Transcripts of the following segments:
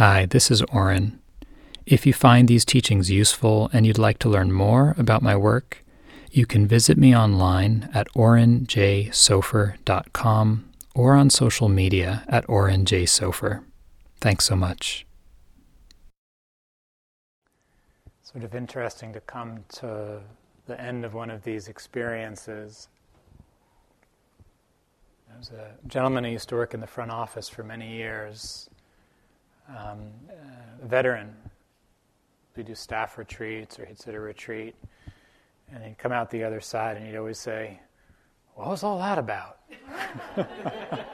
Hi, this is Oren. If you find these teachings useful and you'd like to learn more about my work, you can visit me online at orenjsofer.com or on social media at orenjsofer. Thanks so much. Sort of interesting to come to the end of one of these experiences. There was a gentleman who used to work in the front office for many years, um, a veteran. We'd do staff retreats or he'd sit a retreat, and he'd come out the other side and he'd always say, What was all that about?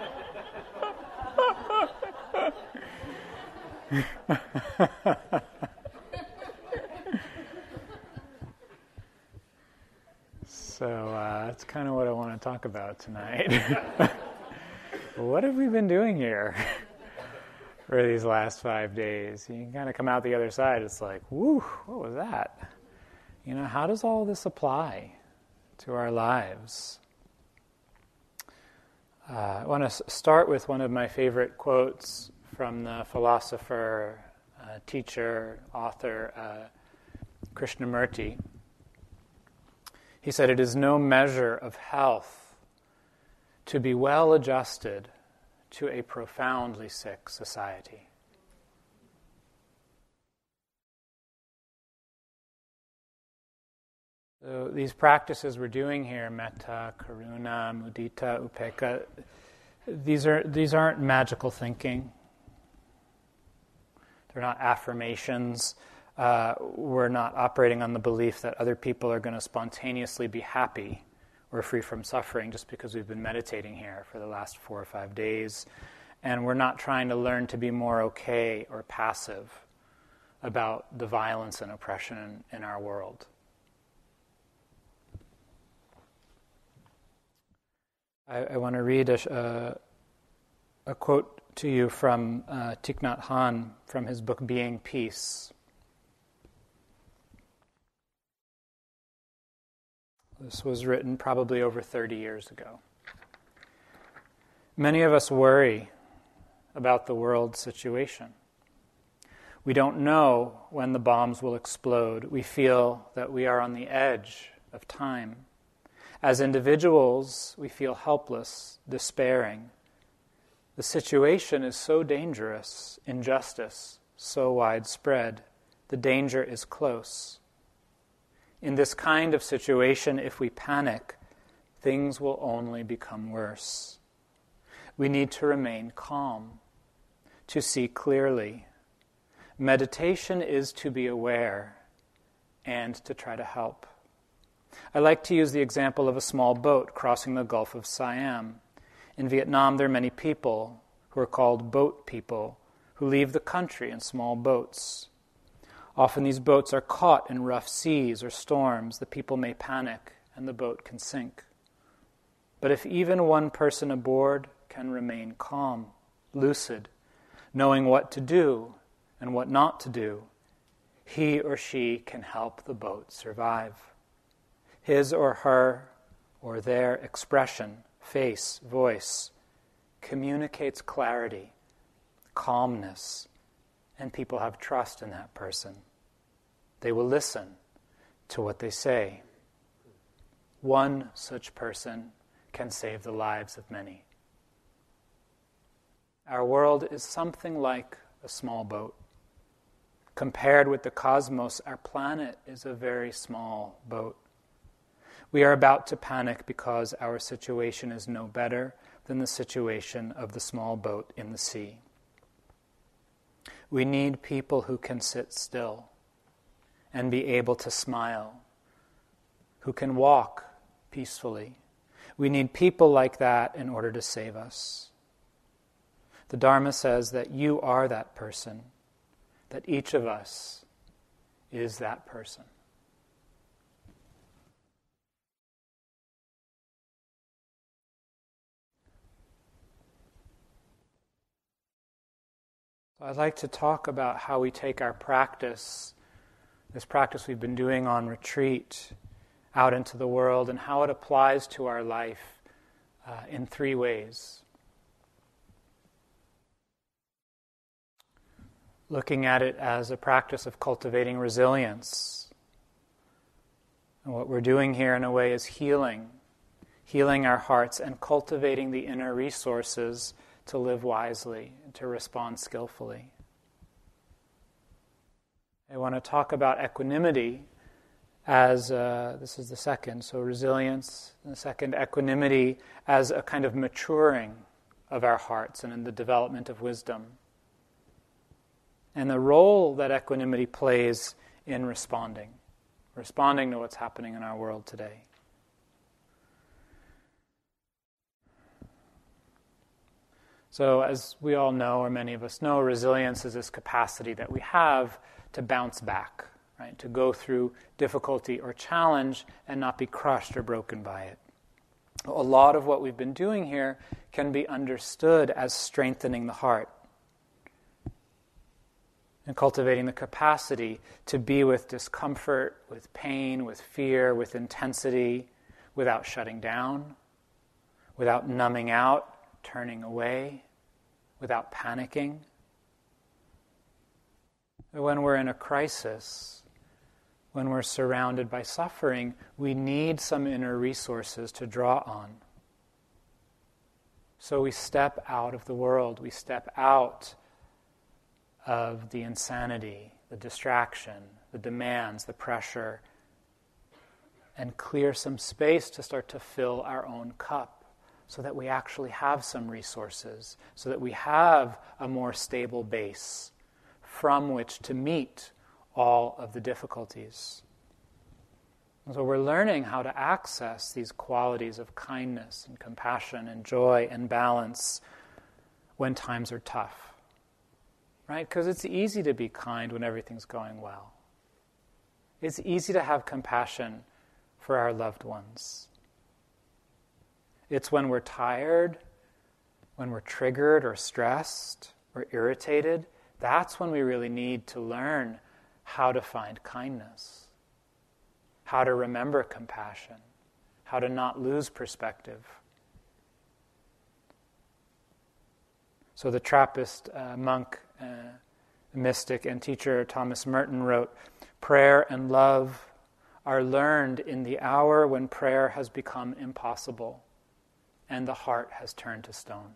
So uh, that's kind of what I want to talk about tonight. what have we been doing here for these last five days? You kind of come out the other side, it's like, whoo, what was that? You know, how does all this apply to our lives? Uh, I want to start with one of my favorite quotes from the philosopher, uh, teacher, author uh, Krishnamurti. He said, It is no measure of health to be well adjusted to a profoundly sick society. So these practices we're doing here, metta, karuna, mudita, upekkha, these, are, these aren't magical thinking. They're not affirmations uh, we're not operating on the belief that other people are going to spontaneously be happy or free from suffering just because we've been meditating here for the last four or five days. And we're not trying to learn to be more okay or passive about the violence and oppression in, in our world. I, I want to read a, a, a, quote to you from uh, Thich Nhat Hanh from his book Being Peace. This was written probably over 30 years ago. Many of us worry about the world situation. We don't know when the bombs will explode. We feel that we are on the edge of time. As individuals, we feel helpless, despairing. The situation is so dangerous, injustice so widespread. The danger is close. In this kind of situation, if we panic, things will only become worse. We need to remain calm, to see clearly. Meditation is to be aware and to try to help. I like to use the example of a small boat crossing the Gulf of Siam. In Vietnam, there are many people who are called boat people who leave the country in small boats. Often these boats are caught in rough seas or storms. The people may panic and the boat can sink. But if even one person aboard can remain calm, lucid, knowing what to do and what not to do, he or she can help the boat survive. His or her or their expression, face, voice, communicates clarity, calmness, and people have trust in that person. They will listen to what they say. One such person can save the lives of many. Our world is something like a small boat. Compared with the cosmos, our planet is a very small boat. We are about to panic because our situation is no better than the situation of the small boat in the sea. We need people who can sit still and be able to smile, who can walk peacefully. We need people like that in order to save us. The Dharma says that you are that person, that each of us is that person. I'd like to talk about how we take our practice, this practice we've been doing on retreat, out into the world, and how it applies to our life uh, in three ways. looking at it as a practice of cultivating resilience. And what we're doing here, in a way, is healing, healing our hearts and cultivating the inner resources to live wisely and to respond skillfully. I want to talk about equanimity as uh, this is the second, so resilience, and the second, equanimity as a kind of maturing of our hearts and in the development of wisdom. And the role that equanimity plays in responding, responding to what's happening in our world today. So, as we all know, or many of us know, resilience is this capacity that we have to bounce back, right? To go through difficulty or challenge and not be crushed or broken by it. A lot of what we've been doing here can be understood as strengthening the heart and cultivating the capacity to be with discomfort, with pain, with fear, with intensity, without shutting down, without numbing out, turning away without panicking. When we're in a crisis, when we're surrounded by suffering, we need some inner resources to draw on. So we step out of the world, we step out of the insanity, the distraction, the demands, the pressure, and clear some space to start to fill our own cup so that we actually have some resources, so that we have a more stable base from which to meet all of the difficulties. And so we're learning how to access these qualities of kindness and compassion and joy and balance when times are tough. Right? Because it's easy to be kind when everything's going well. It's easy to have compassion for our loved ones. It's when we're tired, when we're triggered or stressed or irritated, that's when we really need to learn how to find kindness, how to remember compassion, how to not lose perspective. So the Trappist uh, monk, uh, mystic, and teacher Thomas Merton wrote Prayer and love are learned in the hour when prayer has become impossible and the heart has turned to stone.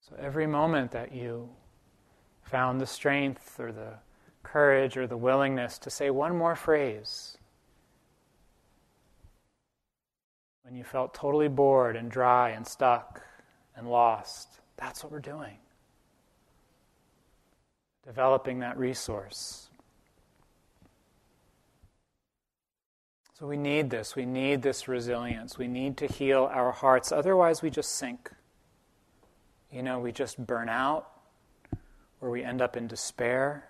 So every moment that you found the strength or the courage or the willingness to say one more phrase, when you felt totally bored and dry and stuck and lost, that's what we're doing. Developing that resource. So we need this. We need this resilience. We need to heal our hearts. Otherwise, we just sink. You know, we just burn out or we end up in despair.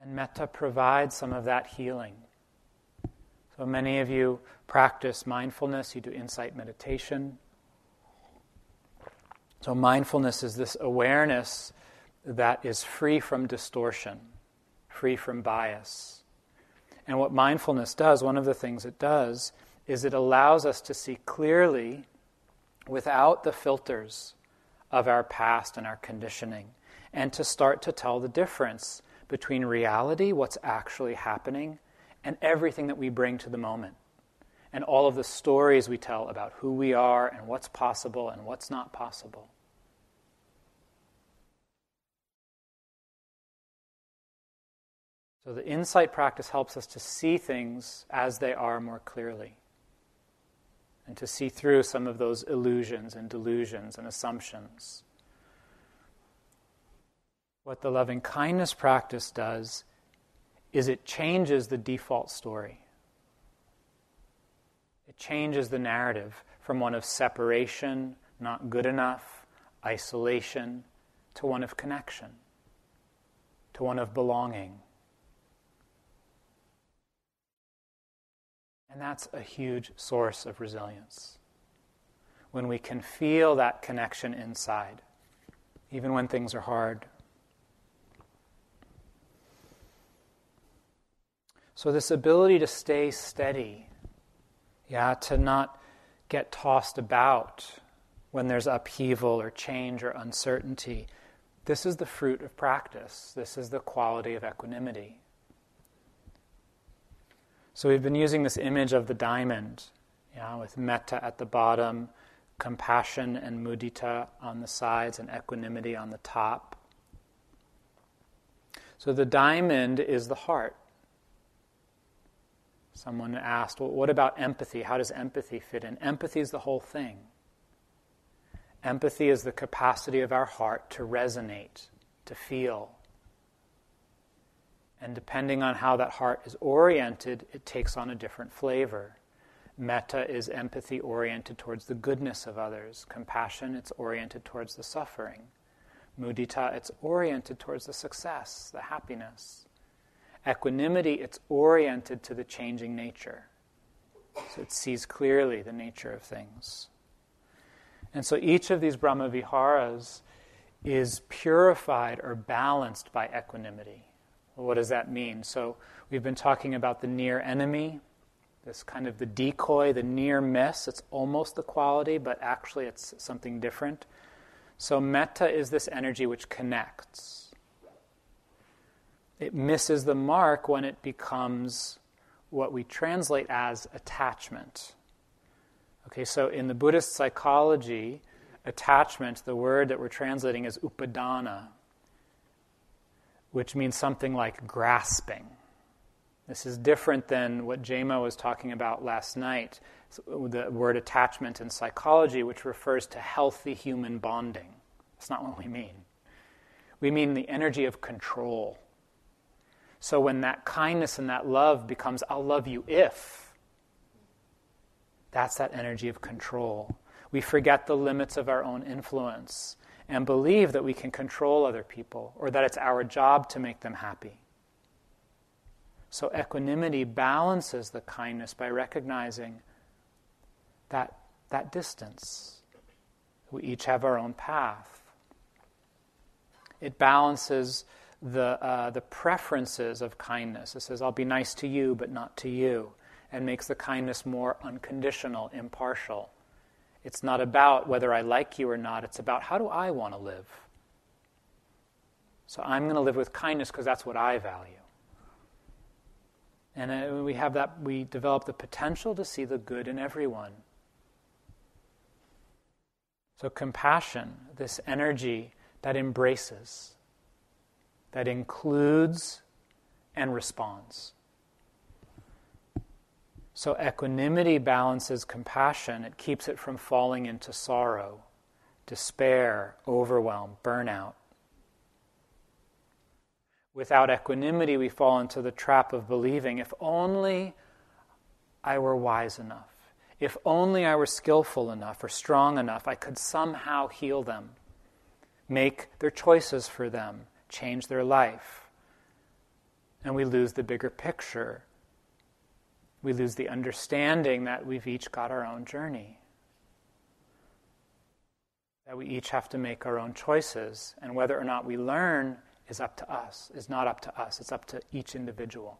And metta provides some of that healing. So many of you practice mindfulness, you do insight meditation. So, mindfulness is this awareness that is free from distortion free from bias. And what mindfulness does, one of the things it does, is it allows us to see clearly without the filters of our past and our conditioning, and to start to tell the difference between reality, what's actually happening, and everything that we bring to the moment. And all of the stories we tell about who we are and what's possible and what's not possible. So the insight practice helps us to see things as they are more clearly and to see through some of those illusions and delusions and assumptions. What the loving kindness practice does is it changes the default story. It changes the narrative from one of separation, not good enough, isolation, to one of connection, to one of belonging. And that's a huge source of resilience. When we can feel that connection inside, even when things are hard. So, this ability to stay steady, Yeah, to not get tossed about when there's upheaval or change or uncertainty. This is the fruit of practice. This is the quality of equanimity. So we've been using this image of the diamond, yeah, with metta at the bottom, compassion and mudita on the sides, and equanimity on the top. So the diamond is the heart. Someone asked, well, what about empathy? How does empathy fit in? Empathy is the whole thing. Empathy is the capacity of our heart to resonate, to feel. And depending on how that heart is oriented, it takes on a different flavor. Metta is empathy oriented towards the goodness of others. Compassion, it's oriented towards the suffering. Mudita, it's oriented towards the success, the happiness. Equanimity, it's oriented to the changing nature. So it sees clearly the nature of things. And so each of these Brahma Viharas is purified or balanced by equanimity. What does that mean? So we've been talking about the near enemy, this kind of the decoy, the near miss. It's almost the quality, but actually it's something different. So metta is this energy which connects. It misses the mark when it becomes what we translate as attachment. Okay, so in the Buddhist psychology, attachment, the word that we're translating is upadana, which means something like grasping. This is different than what Jema was talking about last night, the word attachment in psychology, which refers to healthy human bonding. That's not what we mean. We mean the energy of control. So when that kindness and that love becomes, I'll love you if, that's that energy of control. We forget the limits of our own influence and believe that we can control other people or that it's our job to make them happy. So equanimity balances the kindness by recognizing that, that distance. We each have our own path. It balances the, uh, the preferences of kindness. It says, I'll be nice to you, but not to you, and makes the kindness more unconditional, impartial. It's not about whether I like you or not, it's about how do I want to live. So I'm going to live with kindness because that's what I value. And uh, we have that, we develop the potential to see the good in everyone. So, compassion, this energy that embraces, that includes and responds. So, equanimity balances compassion, it keeps it from falling into sorrow, despair, overwhelm, burnout. Without equanimity, we fall into the trap of believing if only I were wise enough, if only I were skillful enough or strong enough, I could somehow heal them, make their choices for them, change their life. And we lose the bigger picture. We lose the understanding that we've each got our own journey. That we each have to make our own choices. And whether or not we learn is up to us, is not up to us, it's up to each individual.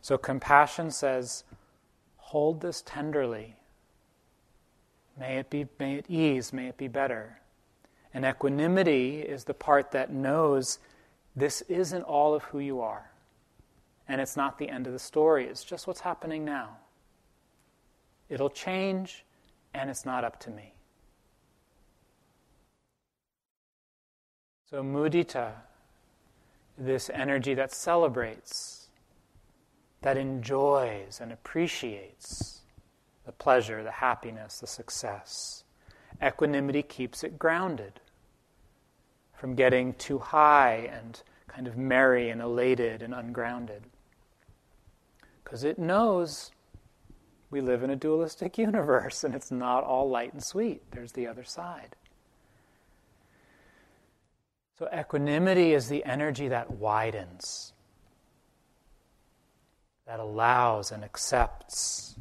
So compassion says, hold this tenderly. May it be may it ease, may it be better. And equanimity is the part that knows this isn't all of who you are. And it's not the end of the story, it's just what's happening now. It'll change, and it's not up to me. So, mudita, this energy that celebrates, that enjoys and appreciates the pleasure, the happiness, the success. Equanimity keeps it grounded from getting too high and kind of merry and elated and ungrounded. Because it knows we live in a dualistic universe and it's not all light and sweet, there's the other side. So, equanimity is the energy that widens, that allows and accepts.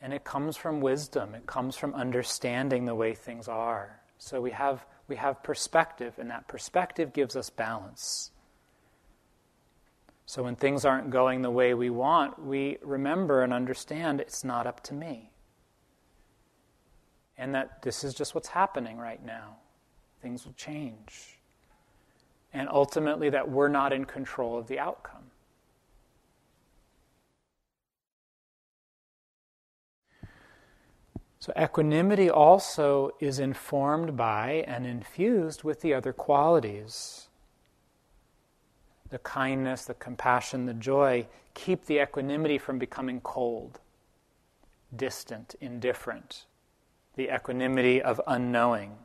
And it comes from wisdom, it comes from understanding the way things are. So, we have, we have perspective, and that perspective gives us balance. So when things aren't going the way we want, we remember and understand it's not up to me. And that this is just what's happening right now. Things will change. And ultimately, that we're not in control of the outcome. So, equanimity also is informed by and infused with the other qualities the kindness, the compassion, the joy, keep the equanimity from becoming cold, distant, indifferent. The equanimity of unknowing.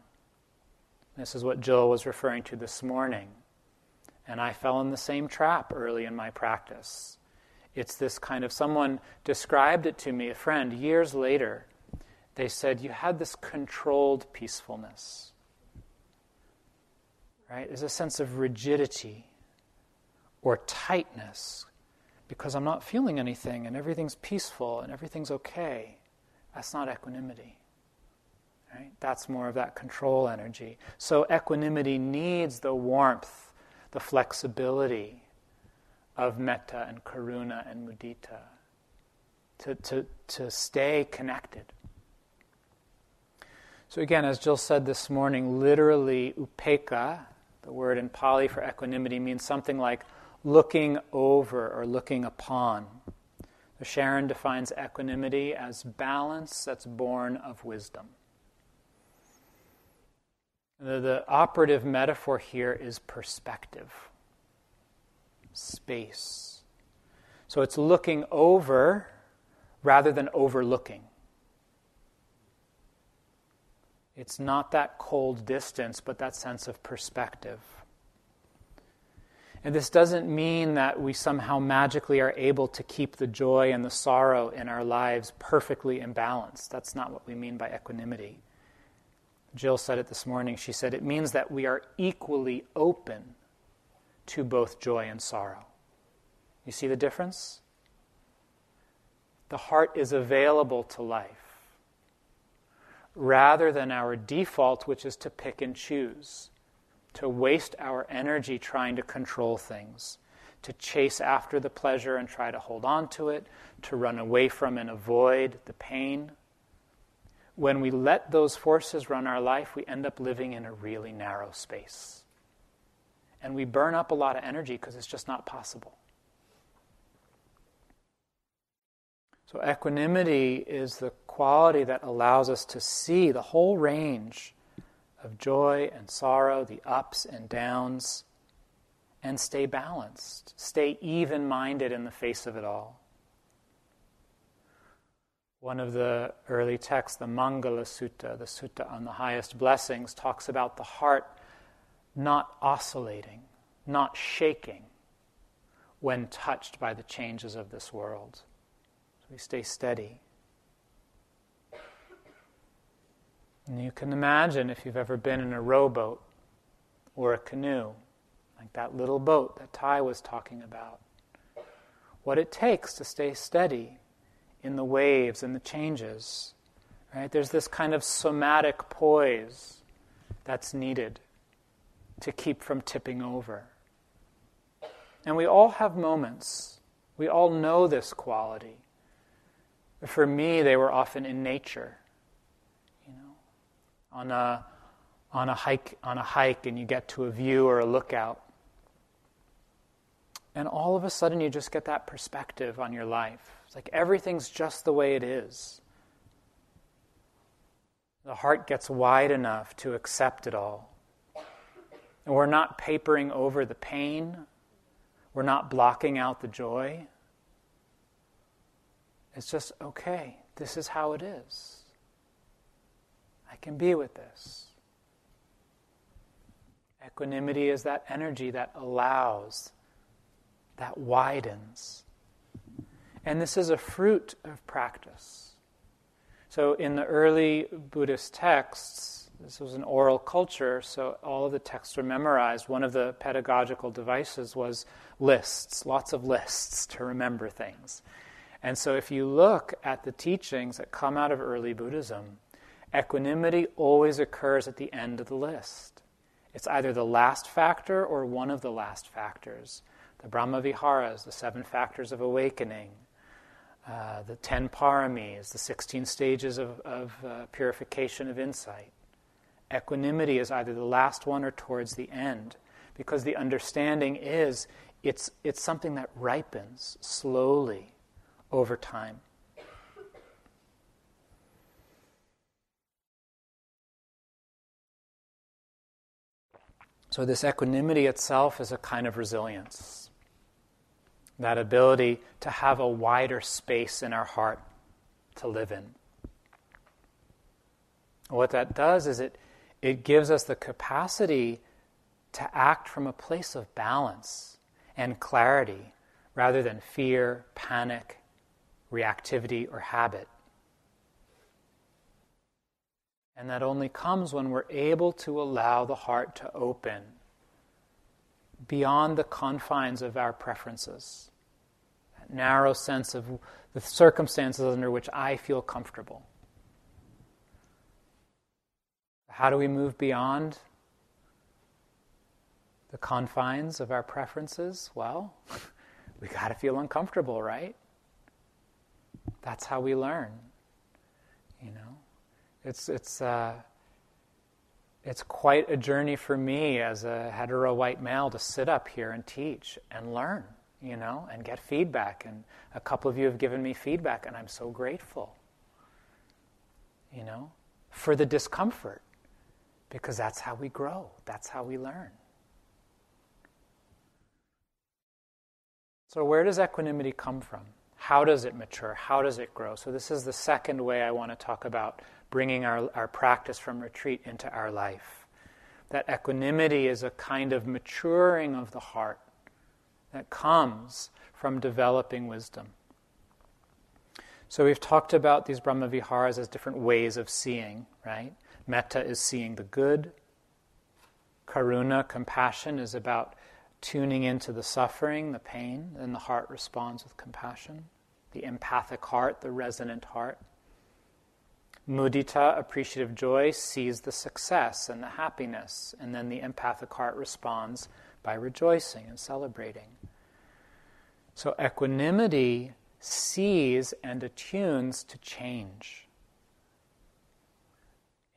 This is what Jill was referring to this morning. And I fell in the same trap early in my practice. It's this kind of someone described it to me, a friend, years later. They said, You had this controlled peacefulness. Right? There's a sense of rigidity or tightness because I'm not feeling anything and everything's peaceful and everything's okay. That's not equanimity. Right? That's more of that control energy. So equanimity needs the warmth, the flexibility of metta and karuna and mudita to, to, to stay connected. So, again, as Jill said this morning, literally, upekkha, the word in Pali for equanimity, means something like looking over or looking upon. Sharon defines equanimity as balance that's born of wisdom. The, the operative metaphor here is perspective, space. So it's looking over rather than overlooking. It's not that cold distance, but that sense of perspective. And this doesn't mean that we somehow magically are able to keep the joy and the sorrow in our lives perfectly in balance. That's not what we mean by equanimity. Jill said it this morning. She said it means that we are equally open to both joy and sorrow. You see the difference? The heart is available to life rather than our default, which is to pick and choose to waste our energy trying to control things, to chase after the pleasure and try to hold on to it, to run away from and avoid the pain. When we let those forces run our life, we end up living in a really narrow space. And we burn up a lot of energy because it's just not possible. So, equanimity is the quality that allows us to see the whole range of joy and sorrow, the ups and downs, and stay balanced, stay even minded in the face of it all. One of the early texts, the Mangala Sutta, the Sutta on the highest blessings, talks about the heart not oscillating, not shaking when touched by the changes of this world. So we stay steady. And you can imagine if you've ever been in a rowboat or a canoe, like that little boat that Thay was talking about, what it takes to stay steady in the waves and the changes. Right? There's this kind of somatic poise that's needed to keep from tipping over. And we all have moments. We all know this quality. For me, they were often in nature on a, on a hike on a hike and you get to a view or a lookout. And all of a sudden you just get that perspective on your life. It's like everything's just the way it is. The heart gets wide enough to accept it all. And we're not papering over the pain. We're not blocking out the joy. It's just, okay, this is how it is. Can be with this. Equanimity is that energy that allows, that widens. And this is a fruit of practice. So, in the early Buddhist texts, this was an oral culture, so all of the texts were memorized. One of the pedagogical devices was lists, lots of lists to remember things. And so, if you look at the teachings that come out of early Buddhism, Equanimity always occurs at the end of the list. It's either the last factor or one of the last factors. the Brahma Viharas, the seven factors of awakening, uh, the ten paramis, the 16 stages of, of uh, purification of insight. Equanimity is either the last one or towards the end, because the understanding is it's, it's something that ripens slowly over time. So, this equanimity itself is a kind of resilience. That ability to have a wider space in our heart to live in. What that does is it, it gives us the capacity to act from a place of balance and clarity rather than fear, panic, reactivity, or habit. And that only comes when we're able to allow the heart to open beyond the confines of our preferences. That narrow sense of the circumstances under which I feel comfortable. How do we move beyond the confines of our preferences? Well, we got to feel uncomfortable, right? That's how we learn. You know, it's it's uh, it's quite a journey for me as a hetero white male to sit up here and teach and learn, you know, and get feedback. And a couple of you have given me feedback, and I'm so grateful. You know, for the discomfort, because that's how we grow. That's how we learn. So, where does equanimity come from? How does it mature? How does it grow? So, this is the second way I want to talk about bringing our, our practice from retreat into our life. That equanimity is a kind of maturing of the heart that comes from developing wisdom. So, we've talked about these Brahma Viharas as different ways of seeing, right? Metta is seeing the good. Karuna, compassion, is about tuning into the suffering, the pain, and the heart responds with compassion. The empathic heart, the resonant heart. Mudita, appreciative joy, sees the success and the happiness, and then the empathic heart responds by rejoicing and celebrating. So equanimity sees and attunes to change.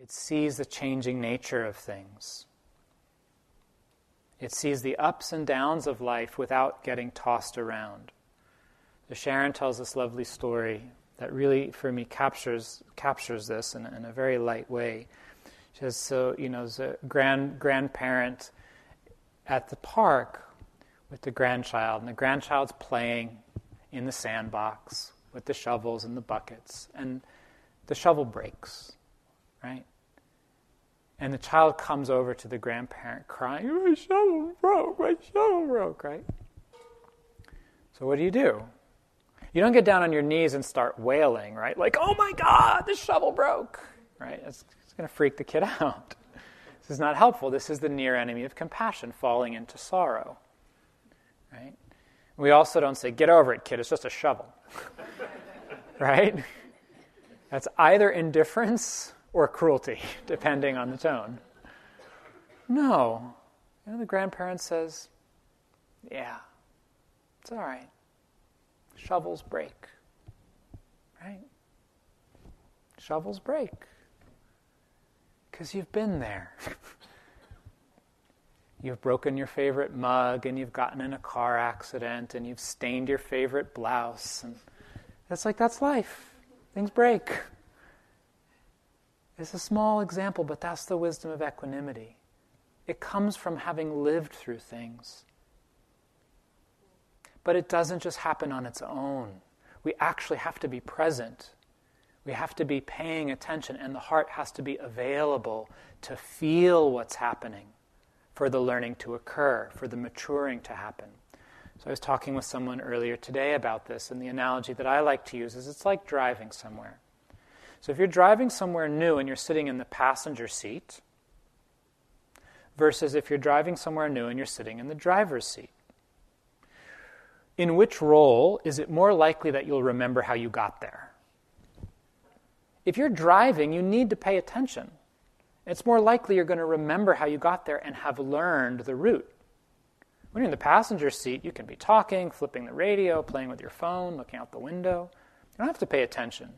It sees the changing nature of things. It sees the ups and downs of life without getting tossed around. The Sharon tells this lovely story that really, for me, captures captures this in, in a very light way. She says, "So you know, as a grand grandparent at the park with the grandchild, and the grandchild's playing in the sandbox with the shovels and the buckets, and the shovel breaks, right? And the child comes over to the grandparent crying, My shovel broke, my shovel broke, right? So what do you do? You don't get down on your knees and start wailing, right? Like, oh my God, the shovel broke, right? It's, it's going to freak the kid out. This is not helpful. This is the near enemy of compassion, falling into sorrow, right? We also don't say, get over it, kid, it's just a shovel, right? That's either indifference or cruelty, depending on the tone. No. You know, the grandparent says, Yeah, it's all right. Shovels break. Right? Shovels break. Because you've been there. you've broken your favorite mug, and you've gotten in a car accident, and you've stained your favorite blouse. And it's like, that's life. Things break. It's a small example, but that's the wisdom of equanimity. It comes from having lived through things. But it doesn't just happen on its own. We actually have to be present. We have to be paying attention, and the heart has to be available to feel what's happening for the learning to occur, for the maturing to happen. So I was talking with someone earlier today about this, and the analogy that I like to use is it's like driving somewhere. So if you're driving somewhere new and you're sitting in the passenger seat, versus if you're driving somewhere new and you're sitting in the driver's seat, in which role is it more likely that you'll remember how you got there? If you're driving, you need to pay attention. It's more likely you're going to remember how you got there and have learned the route. When you're in the passenger seat, you can be talking, flipping the radio, playing with your phone, looking out the window. You don't have to pay attention.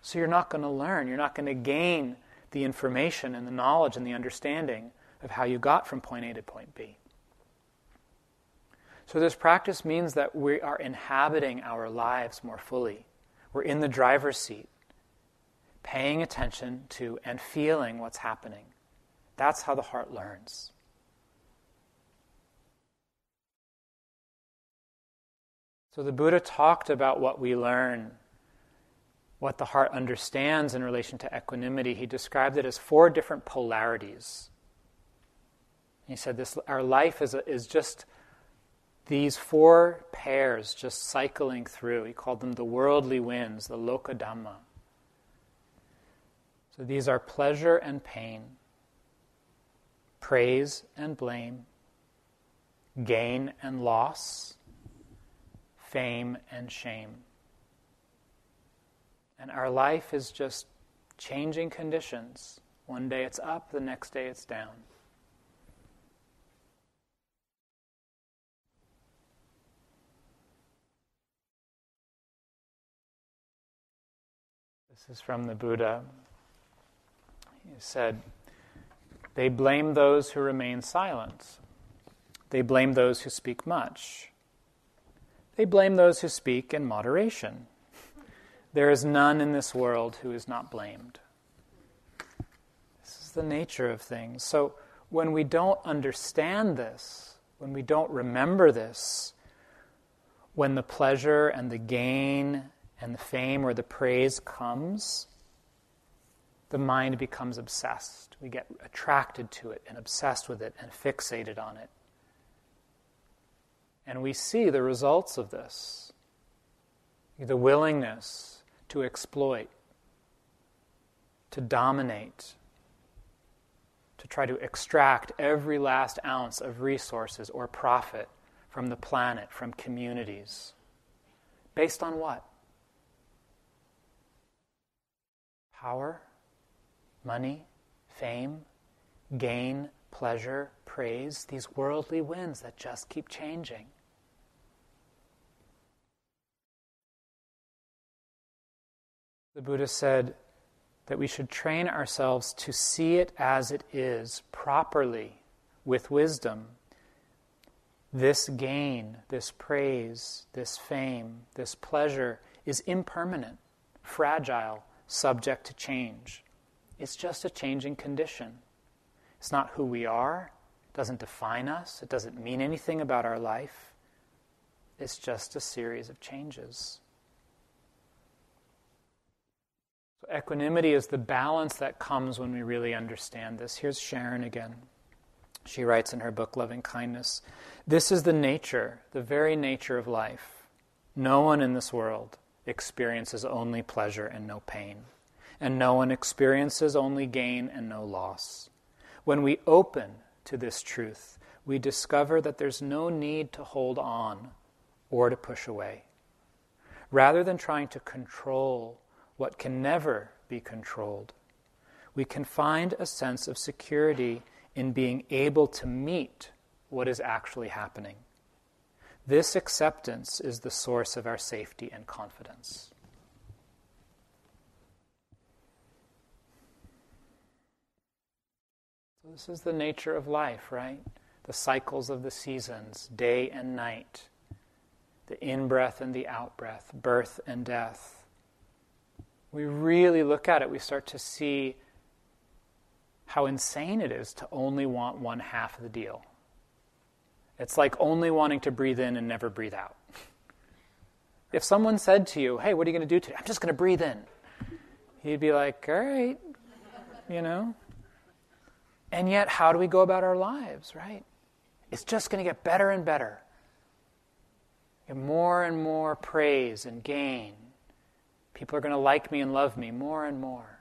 So you're not going to learn. You're not going to gain the information and the knowledge and the understanding of how you got from point A to point B. So, this practice means that we are inhabiting our lives more fully. We're in the driver's seat, paying attention to and feeling what's happening. That's how the heart learns. So, the Buddha talked about what we learn, what the heart understands in relation to equanimity. He described it as four different polarities. He said, this, Our life is, a, is just these four pairs just cycling through. He called them the worldly winds, the loka dhamma. So these are pleasure and pain, praise and blame, gain and loss, fame and shame. And our life is just changing conditions. One day it's up, the next day it's down. This is from the Buddha. He said, They blame those who remain silent. They blame those who speak much. They blame those who speak in moderation. There is none in this world who is not blamed. This is the nature of things. So when we don't understand this, when we don't remember this, when the pleasure and the gain and the fame or the praise comes, the mind becomes obsessed. We get attracted to it and obsessed with it and fixated on it. And we see the results of this the willingness to exploit, to dominate, to try to extract every last ounce of resources or profit from the planet, from communities. Based on what? Power, money, fame, gain, pleasure, praise, these worldly winds that just keep changing. The Buddha said that we should train ourselves to see it as it is, properly, with wisdom. This gain, this praise, this fame, this pleasure is impermanent, fragile, subject to change. It's just a changing condition. It's not who we are, it doesn't define us, it doesn't mean anything about our life. It's just a series of changes. So, equanimity is the balance that comes when we really understand this. Here's Sharon again. She writes in her book, Loving Kindness This is the nature, the very nature of life. No one in this world experiences only pleasure and no pain, and no one experiences only gain and no loss. When we open to this truth, we discover that there's no need to hold on or to push away. Rather than trying to control what can never be controlled, we can find a sense of security in being able to meet what is actually happening. This acceptance is the source of our safety and confidence. This is the nature of life, right? The cycles of the seasons, day and night, the in breath and the out breath, birth and death. We really look at it, we start to see how insane it is to only want one half of the deal. It's like only wanting to breathe in and never breathe out. If someone said to you, Hey, what are you going to do today? I'm just going to breathe in. You'd be like, All right, you know? And yet, how do we go about our lives, right? It's just going to get better and better. And more and more praise and gain. People are going to like me and love me more and more.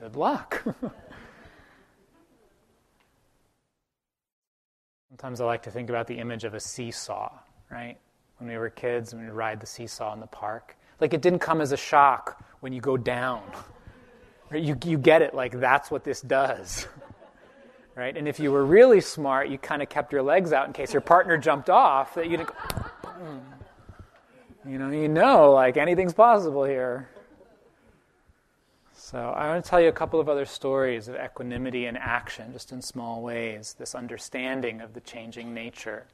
Good luck. Sometimes I like to think about the image of a seesaw, right? When we were kids when we ride the seesaw in the park. Like it didn't come as a shock when you go down. Right? You, you get it, like that's what this does. right? And if you were really smart, you kind of kept your legs out in case your partner jumped off, that you didn't go, mm. you know, you know, like anything's possible here. So I want to tell you a couple of other stories of equanimity in action, just in small ways, this understanding of the changing nature.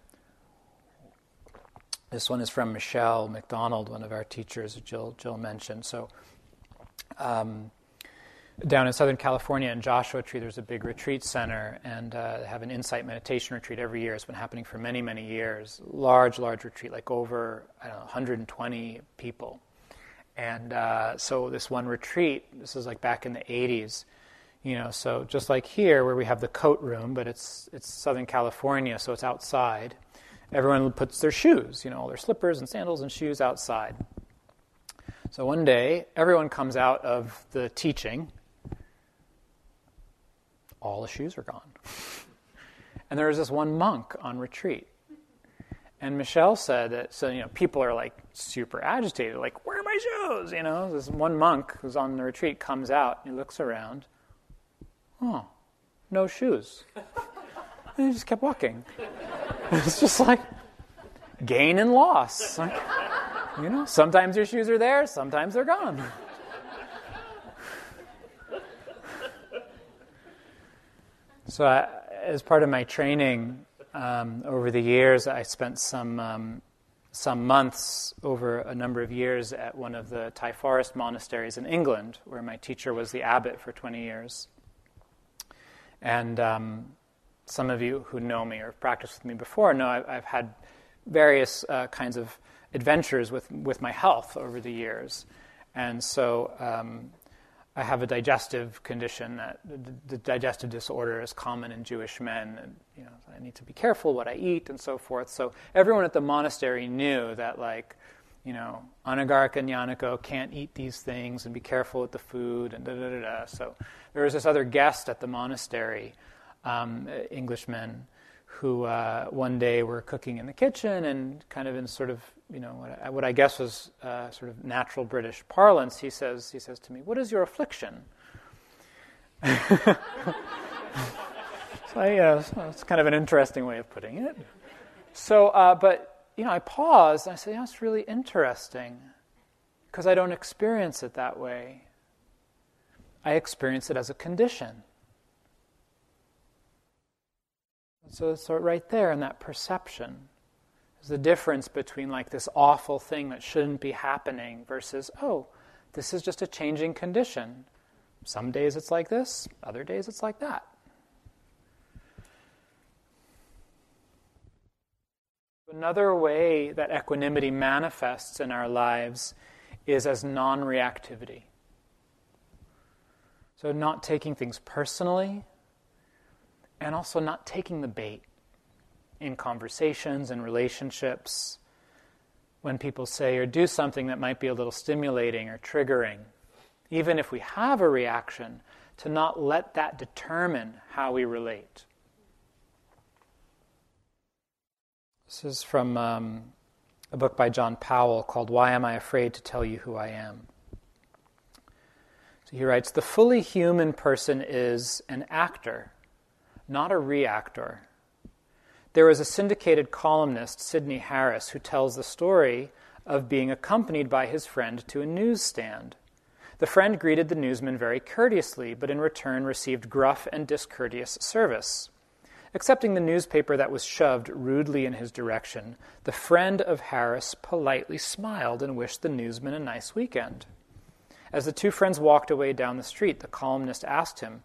This one is from Michele McDonald, one of our teachers, Jill, Jill mentioned. So, um, down in Southern California in Joshua Tree, there's a big retreat center, and uh, they have an insight meditation retreat every year. It's been happening for many, many years. Large, large retreat, like over I don't know, 120 people. And uh, so this one retreat, this is like back in the 80s, you know. So just like here, where we have the coat room, but it's it's Southern California, so it's outside. Everyone puts their shoes, you know, all their slippers and sandals and shoes outside. So one day, everyone comes out of the teaching all the shoes are gone. and there was this one monk on retreat. And Michelle said that, so, you know, people are like super agitated, like, where shoes? You know, this one monk who's on the retreat comes out, he looks around, oh, no shoes. And he just kept walking. it's just like gain and loss. Like, you know, sometimes your shoes are there, sometimes they're gone. So, I, as part of my training um, over the years, I spent some um, some months over a number of years at one of the Thai forest monasteries in England, where my teacher was the abbot for 20 years. And um, some of you who know me or have practiced with me before know I've, I've had various uh, kinds of adventures with, with my health over the years. And so um, I have a digestive condition that the, digestive disorder is common in Jewish men, and you know I need to be careful what I eat and so forth. So everyone at the monastery knew that like, you know, Anagarika and Yaniko can't eat these things and be careful with the food and da da da da. So there was this other guest at the monastery, um, Englishman, who uh, one day were cooking in the kitchen and kind of in sort of you know what I, what I guess was uh, sort of natural British parlance. He says he says to me, "What is your affliction?" so yeah, so it's kind of an interesting way of putting it. So, uh, but you know, I pause and I said, "Yeah, it's really interesting because I don't experience it that way. I experience it as a condition." So, so right there in that perception is the difference between like this awful thing that shouldn't be happening versus, oh, this is just a changing condition. Some days it's like this, other days it's like that. Another way that equanimity manifests in our lives is as non reactivity. So, not taking things personally, and also not taking the bait in conversations and relationships when people say or do something that might be a little stimulating or triggering, even if we have a reaction, to not let that determine how we relate. This is from um, a book by John Powell called Why Am I Afraid to Tell You Who I Am? So he writes The fully human person is an actor not a reactor. There is a syndicated columnist, Sydney Harris, who tells the story of being accompanied by his friend to a newsstand. The friend greeted the newsman very courteously, but in return received gruff and discourteous service. Accepting the newspaper that was shoved rudely in his direction, the friend of Harris politely smiled and wished the newsman a nice weekend. As the two friends walked away down the street, the columnist asked him,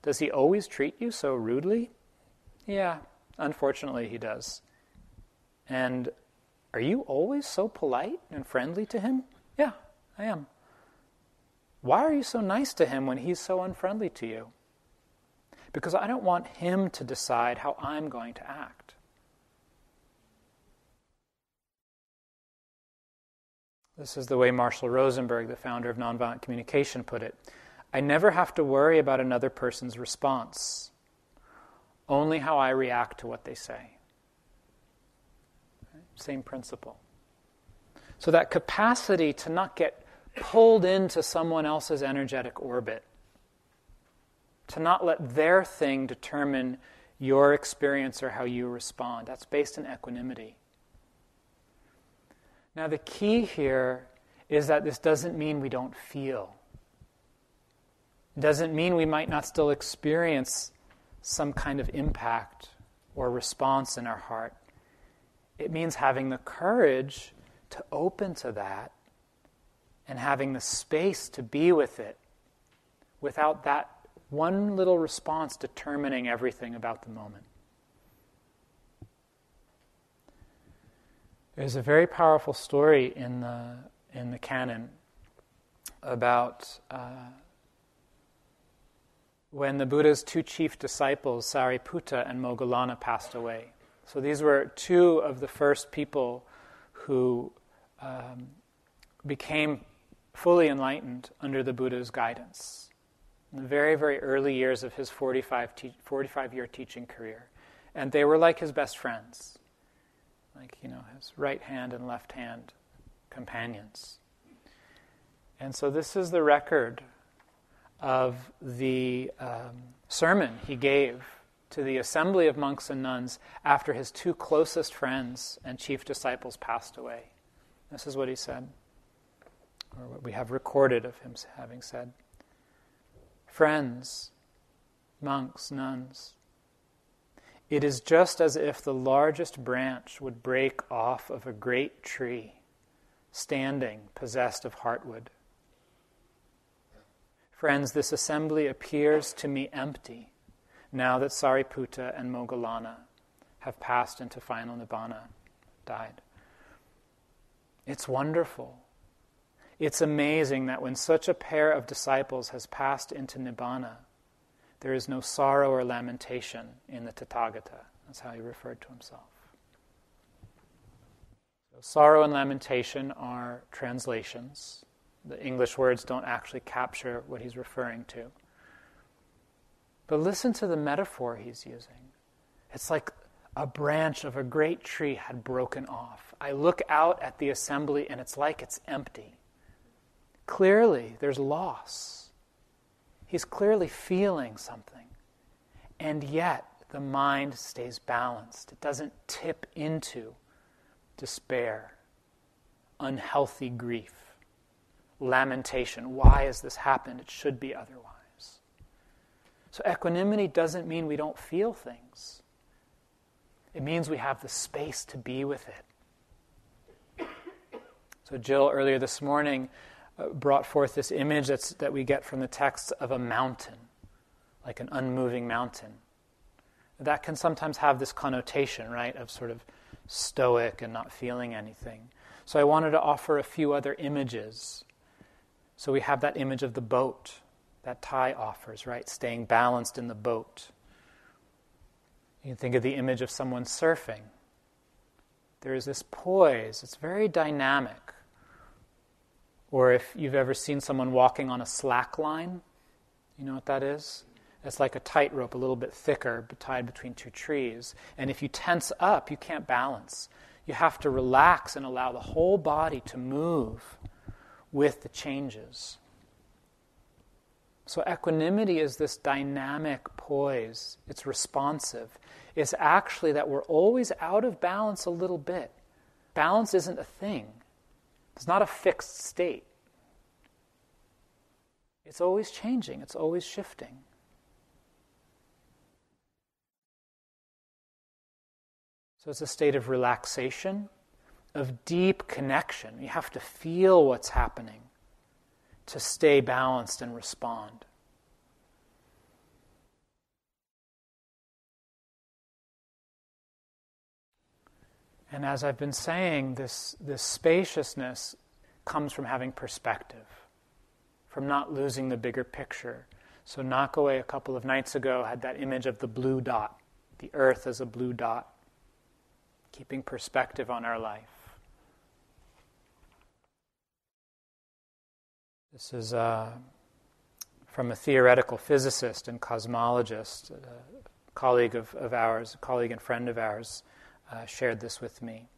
does he always treat you so rudely? Yeah, unfortunately, he does. And are you always so polite and friendly to him? Yeah, I am. Why are you so nice to him when he's so unfriendly to you? Because I don't want him to decide how I'm going to act. This is the way Marshall Rosenberg, the founder of Nonviolent Communication, put it. I never have to worry about another person's response, only how I react to what they say. Same principle. So, that capacity to not get pulled into someone else's energetic orbit, to not let their thing determine your experience or how you respond. That's based in equanimity. Now, the key here is that this doesn't mean we don't feel. It doesn't mean we might not still experience some kind of impact or response in our heart. It means having the courage to open to that and having the space to be with it without that one little response determining everything about the moment. There's a very powerful story in the, in the canon about uh, when the Buddha's two chief disciples, Sariputta and Moggallana, passed away. So these were two of the first people who um, became fully enlightened under the Buddha's guidance in the very, very early years of his 45, te- 45 year teaching career. And they were like his best friends, like, you know, his right hand and left hand companions. And so this is the record of the um, sermon he gave to the assembly of monks and nuns after his two closest friends and chief disciples passed away. This is what he said, or what we have recorded of him having said Friends, monks, nuns, it is just as if the largest branch would break off of a great tree, standing possessed of heartwood Friends, this assembly appears to me empty now that Sariputta and Moggallana have passed into final nibbana, died. It's wonderful. It's amazing that when such a pair of disciples has passed into nibbana, there is no sorrow or lamentation in the Tathagata. That's how he referred to himself. So sorrow and lamentation are translations the English words don't actually capture what he's referring to. But listen to the metaphor he's using. It's like a branch of a great tree had broken off. I look out at the assembly and it's like it's empty. Clearly, there's loss. He's clearly feeling something. And yet, the mind stays balanced. It doesn't tip into despair, unhealthy grief lamentation. Why has this happened? It should be otherwise. So, equanimity doesn't mean we don't feel things, it means we have the space to be with it. So, Jill earlier this morning uh, brought forth this image that's, that we get from the text of a mountain, like an unmoving mountain. That can sometimes have this connotation, right, of sort of stoic and not feeling anything. So I wanted to offer a few other images so we have that image of the boat that Thay offers, right? Staying balanced in the boat. You can think of the image of someone surfing. There is this poise, it's very dynamic. Or if you've ever seen someone walking on a slack line, you know what that is? It's like a tightrope, a little bit thicker, tied between two trees. And if you tense up, you can't balance. You have to relax and allow the whole body to move with the changes. So, equanimity is this dynamic poise, it's responsive. It's actually that we're always out of balance a little bit. Balance isn't a thing, it's not a fixed state. It's always changing, it's always shifting. So, it's a state of relaxation of deep connection. You have to feel what's happening to stay balanced and respond. And as I've been saying, this, this spaciousness comes from having perspective, from not losing the bigger picture. So, Nakaway a couple of nights ago had that image of the blue dot, the earth as a blue dot, keeping perspective on our life. This is uh, from a theoretical physicist and cosmologist, a colleague of, of ours, a colleague and friend of ours, uh, shared this with me.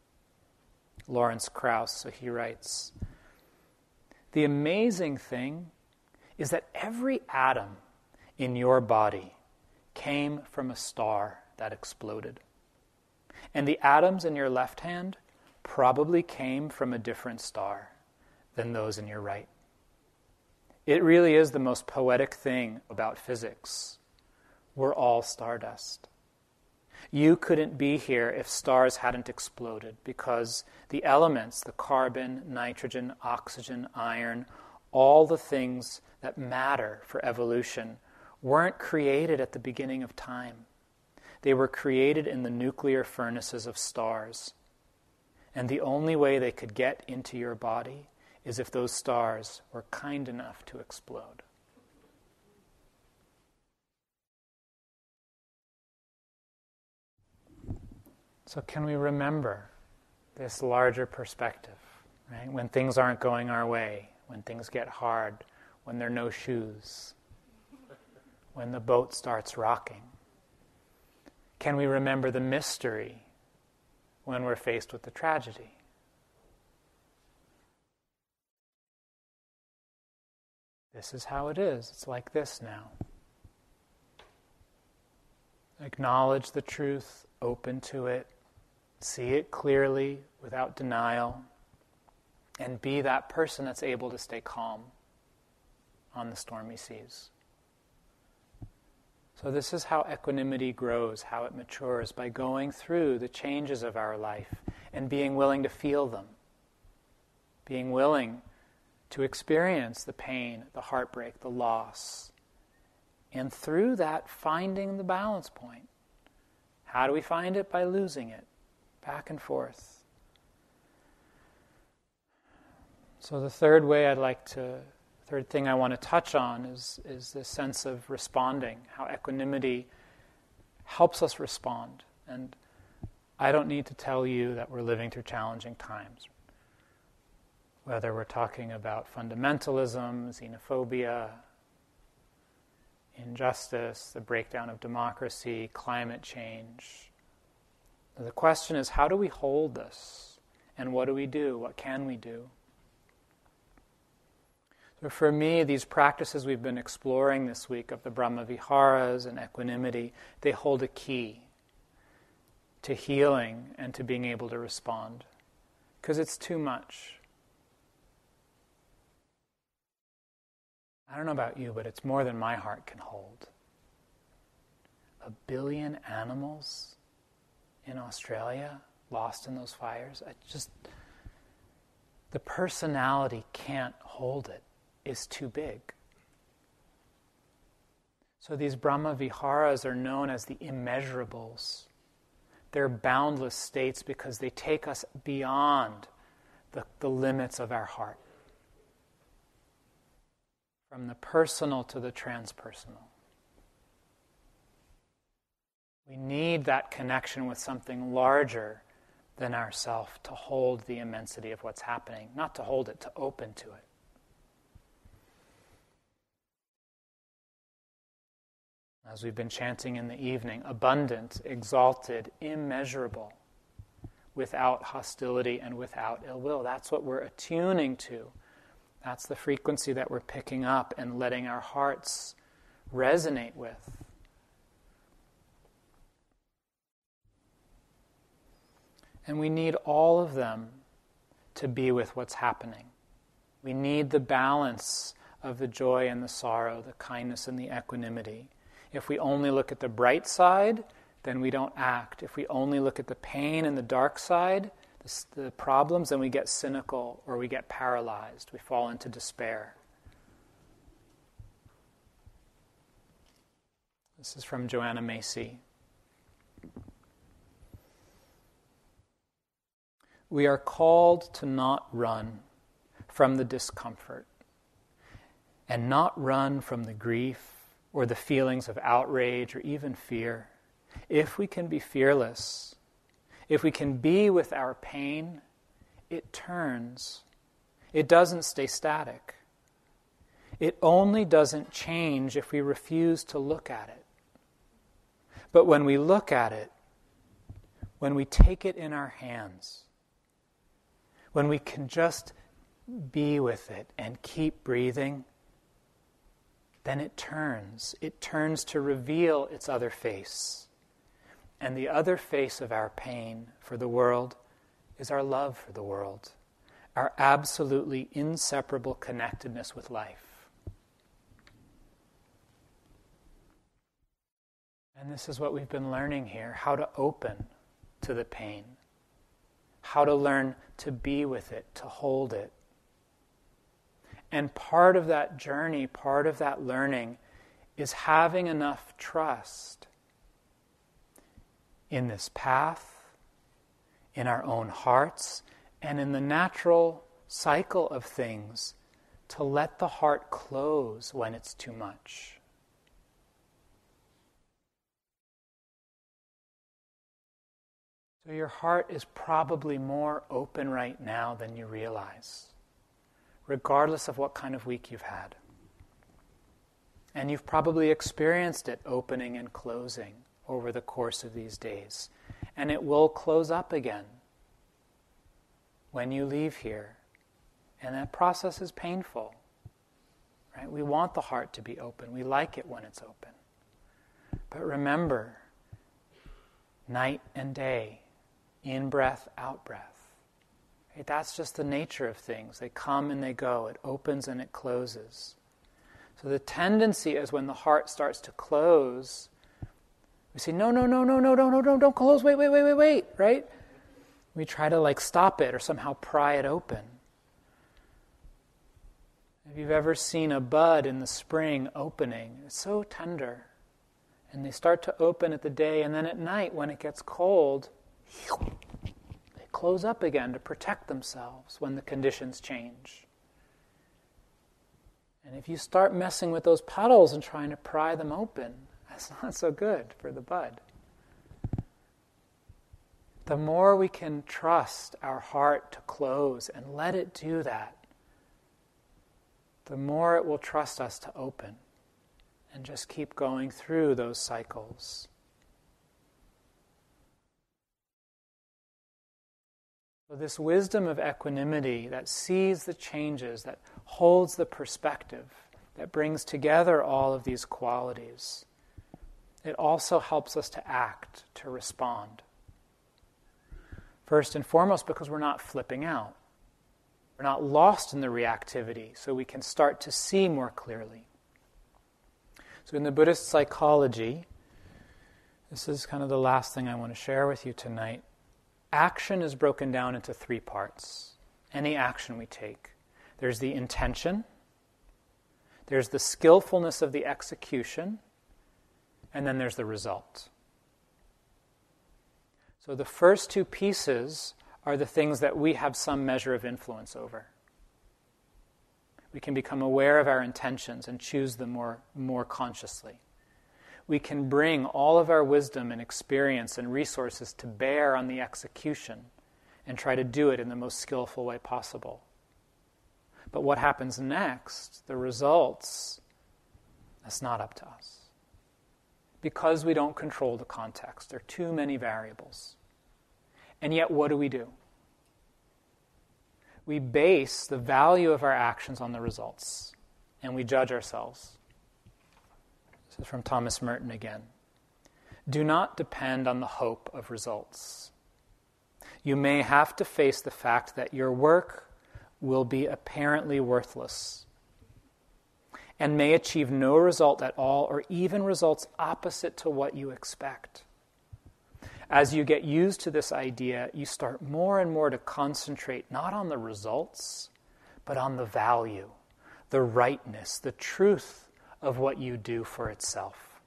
Lawrence Krauss, so he writes The amazing thing is that every atom in your body came from a star that exploded. And the atoms in your left hand probably came from a different star than those in your right. It really is the most poetic thing about physics. We're all stardust. You couldn't be here if stars hadn't exploded because the elements, the carbon, nitrogen, oxygen, iron, all the things that matter for evolution, weren't created at the beginning of time. They were created in the nuclear furnaces of stars. And the only way they could get into your body is if those stars were kind enough to explode. So, can we remember this larger perspective, right? When things aren't going our way, when things get hard, when there are no shoes, when the boat starts rocking? Can we remember the mystery when we're faced with the tragedy? This is how it is. It's like this now. Acknowledge the truth, open to it, see it clearly without denial, and be that person that's able to stay calm on the stormy seas. So, this is how equanimity grows, how it matures, by going through the changes of our life and being willing to feel them, being willing to experience the pain, the heartbreak, the loss, and through that, finding the balance point. How do we find it? By losing it back and forth. So, the third way I'd like to, third thing I want to touch on is, is this sense of responding, how equanimity helps us respond. And I don't need to tell you that we're living through challenging times. Whether we're talking about fundamentalism, xenophobia, injustice, the breakdown of democracy, climate change, the question is how do we hold this? And what do we do? What can we do? So, for me, these practices we've been exploring this week of the Brahma Viharas and equanimity, they hold a key to healing and to being able to respond. Because it's too much. I don't know about you, but it's more than my heart can hold. A billion animals in Australia, lost in those fires. I just, the personality can't hold it, it's too big. So these Brahma Viharas are known as the immeasurables. They're boundless states because they take us beyond the, the limits of our heart, from the personal to the transpersonal. We need that connection with something larger than ourself to hold the immensity of what's happening, not to hold it, to open to it. As we've been chanting in the evening, abundant, exalted, immeasurable, without hostility and without ill will. That's what we're attuning to. That's the frequency that we're picking up and letting our hearts resonate with. And we need all of them to be with what's happening. We need the balance of the joy and the sorrow, the kindness and the equanimity. If we only look at the bright side, then we don't act. If we only look at the pain and the dark side, the, problems, and we get cynical or we get paralyzed. We fall into despair. This is from Joanna Macy. we are called to not run from the discomfort and not run from the grief or the feelings of outrage or even fear. If we can be fearless, if we can be with our pain, it turns. It doesn't stay static. It only doesn't change if we refuse to look at it. But when we look at it, when we take it in our hands, when we can just be with it and keep breathing, then it turns. It turns to reveal its other face. And the other face of our pain for the world is our love for the world, our absolutely inseparable connectedness with life. And this is what we've been learning here how to open to the pain, how to learn to be with it, to hold it. And part of that journey, part of that learning, is having enough trust in this path, in our own hearts, and in the natural cycle of things to let the heart close when it's too much. So, your heart is probably more open right now than you realize, regardless of what kind of week you've had. And you've probably experienced it opening and closing over the course of these days. And it will close up again when you leave here. And that process is painful. Right? We want the heart to be open. We like it when it's open. But remember, night and day, in breath, out breath. Right? That's just the nature of things. They come and they go, it opens and it closes. So the tendency is when the heart starts to close, we say, no, no, no, no, no, no, no, no, don't close, wait, wait, wait, wait, wait, right? We try to like stop it or somehow pry it open. If you've ever seen a bud in the spring opening, it's so tender. And they start to open at the day, and then at night, when it gets cold, they close up again to protect themselves when the conditions change. And if you start messing with those petals and trying to pry them open, that's not so good for the bud. The more we can trust our heart to close and let it do that, the more it will trust us to open and just keep going through those cycles. So, this wisdom of equanimity that sees the changes, that holds the perspective, that brings together all of these qualities, it also helps us to act, to respond. First and foremost, because we're not flipping out. We're not lost in the reactivity, so we can start to see more clearly. So, in the Buddhist psychology, this is kind of the last thing I want to share with you tonight action is broken down into three parts. Any action we take there's the intention, there's the skillfulness of the execution, and then there's the result. So the first two pieces are the things that we have some measure of influence over. We can become aware of our intentions and choose them more, more consciously we can bring all of our wisdom and experience and resources to bear on the execution and try to do it in the most skillful way possible. But what happens next, the results, that's not up to us. Because we don't control the context, there are too many variables. And yet, what do we do? We base the value of our actions on the results, and we judge ourselves this is from Thomas Merton again. Do not depend on the hope of results. You may have to face the fact that your work will be apparently worthless and may achieve no result at all or even results opposite to what you expect. As you get used to this idea, you start more and more to concentrate not on the results, but on the value, the rightness, the truth of what you do for itself.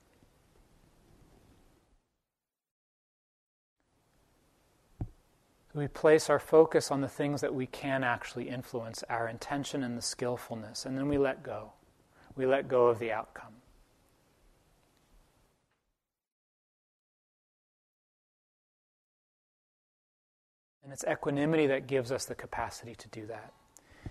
We place our focus on the things that we can actually influence, our intention and the skillfulness, and then we let go. We let go of the outcome. And it's equanimity that gives us the capacity to do that.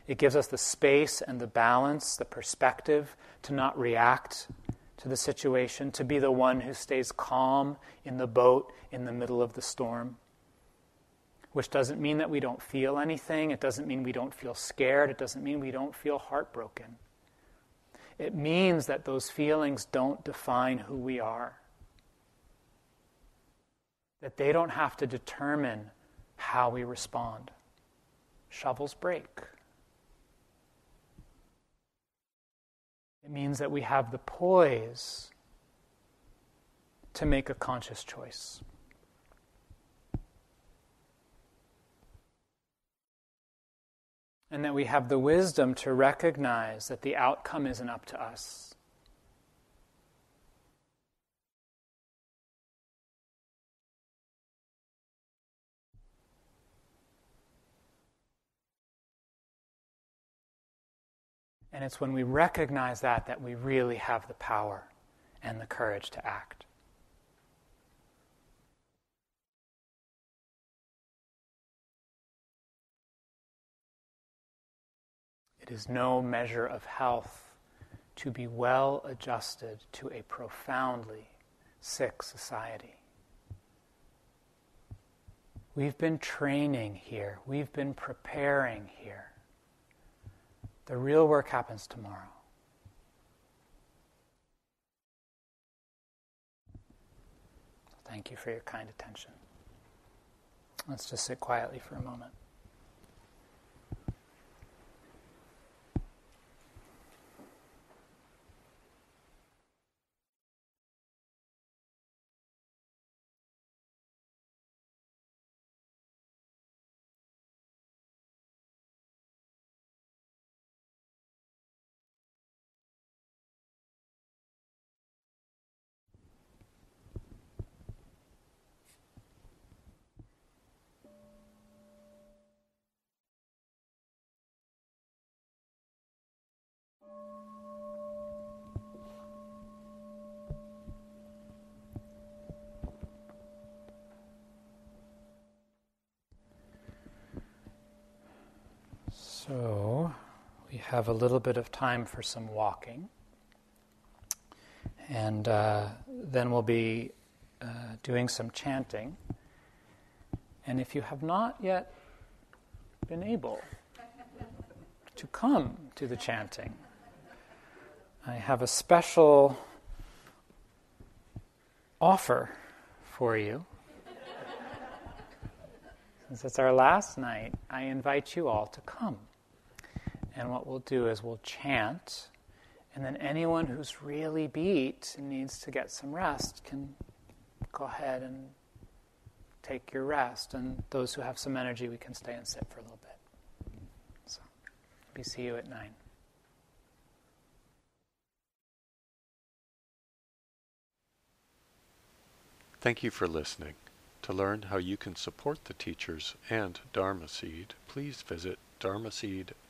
It gives us the space and the balance, the perspective to not react to the situation, to be the one who stays calm in the boat in the middle of the storm. Which doesn't mean that we don't feel anything. It doesn't mean we don't feel scared. It doesn't mean we don't feel heartbroken. It means that those feelings don't define who we are, that they don't have to determine how we respond. Shovels break. It means that we have the poise to make a conscious choice. And that we have the wisdom to recognize that the outcome isn't up to us. And it's when we recognize that that we really have the power and the courage to act. It is no measure of health to be well adjusted to a profoundly sick society. We've been training here, we've been preparing here. The real work happens tomorrow. Thank you for your kind attention. Let's just sit quietly for a moment. So, we have a little bit of time for some walking. And uh, then we'll be uh, doing some chanting. And if you have not yet been able to come to the chanting, I have a special offer for you. Since it's our last night, I invite you all to come. And what we'll do is we'll chant, and then anyone who's really beat and needs to get some rest can go ahead and take your rest. And those who have some energy, we can stay and sit for a little bit. So, we see you at nine. Thank you for listening. To learn how you can support the teachers and Dharma Seed, please visit dharma dharmaseed.org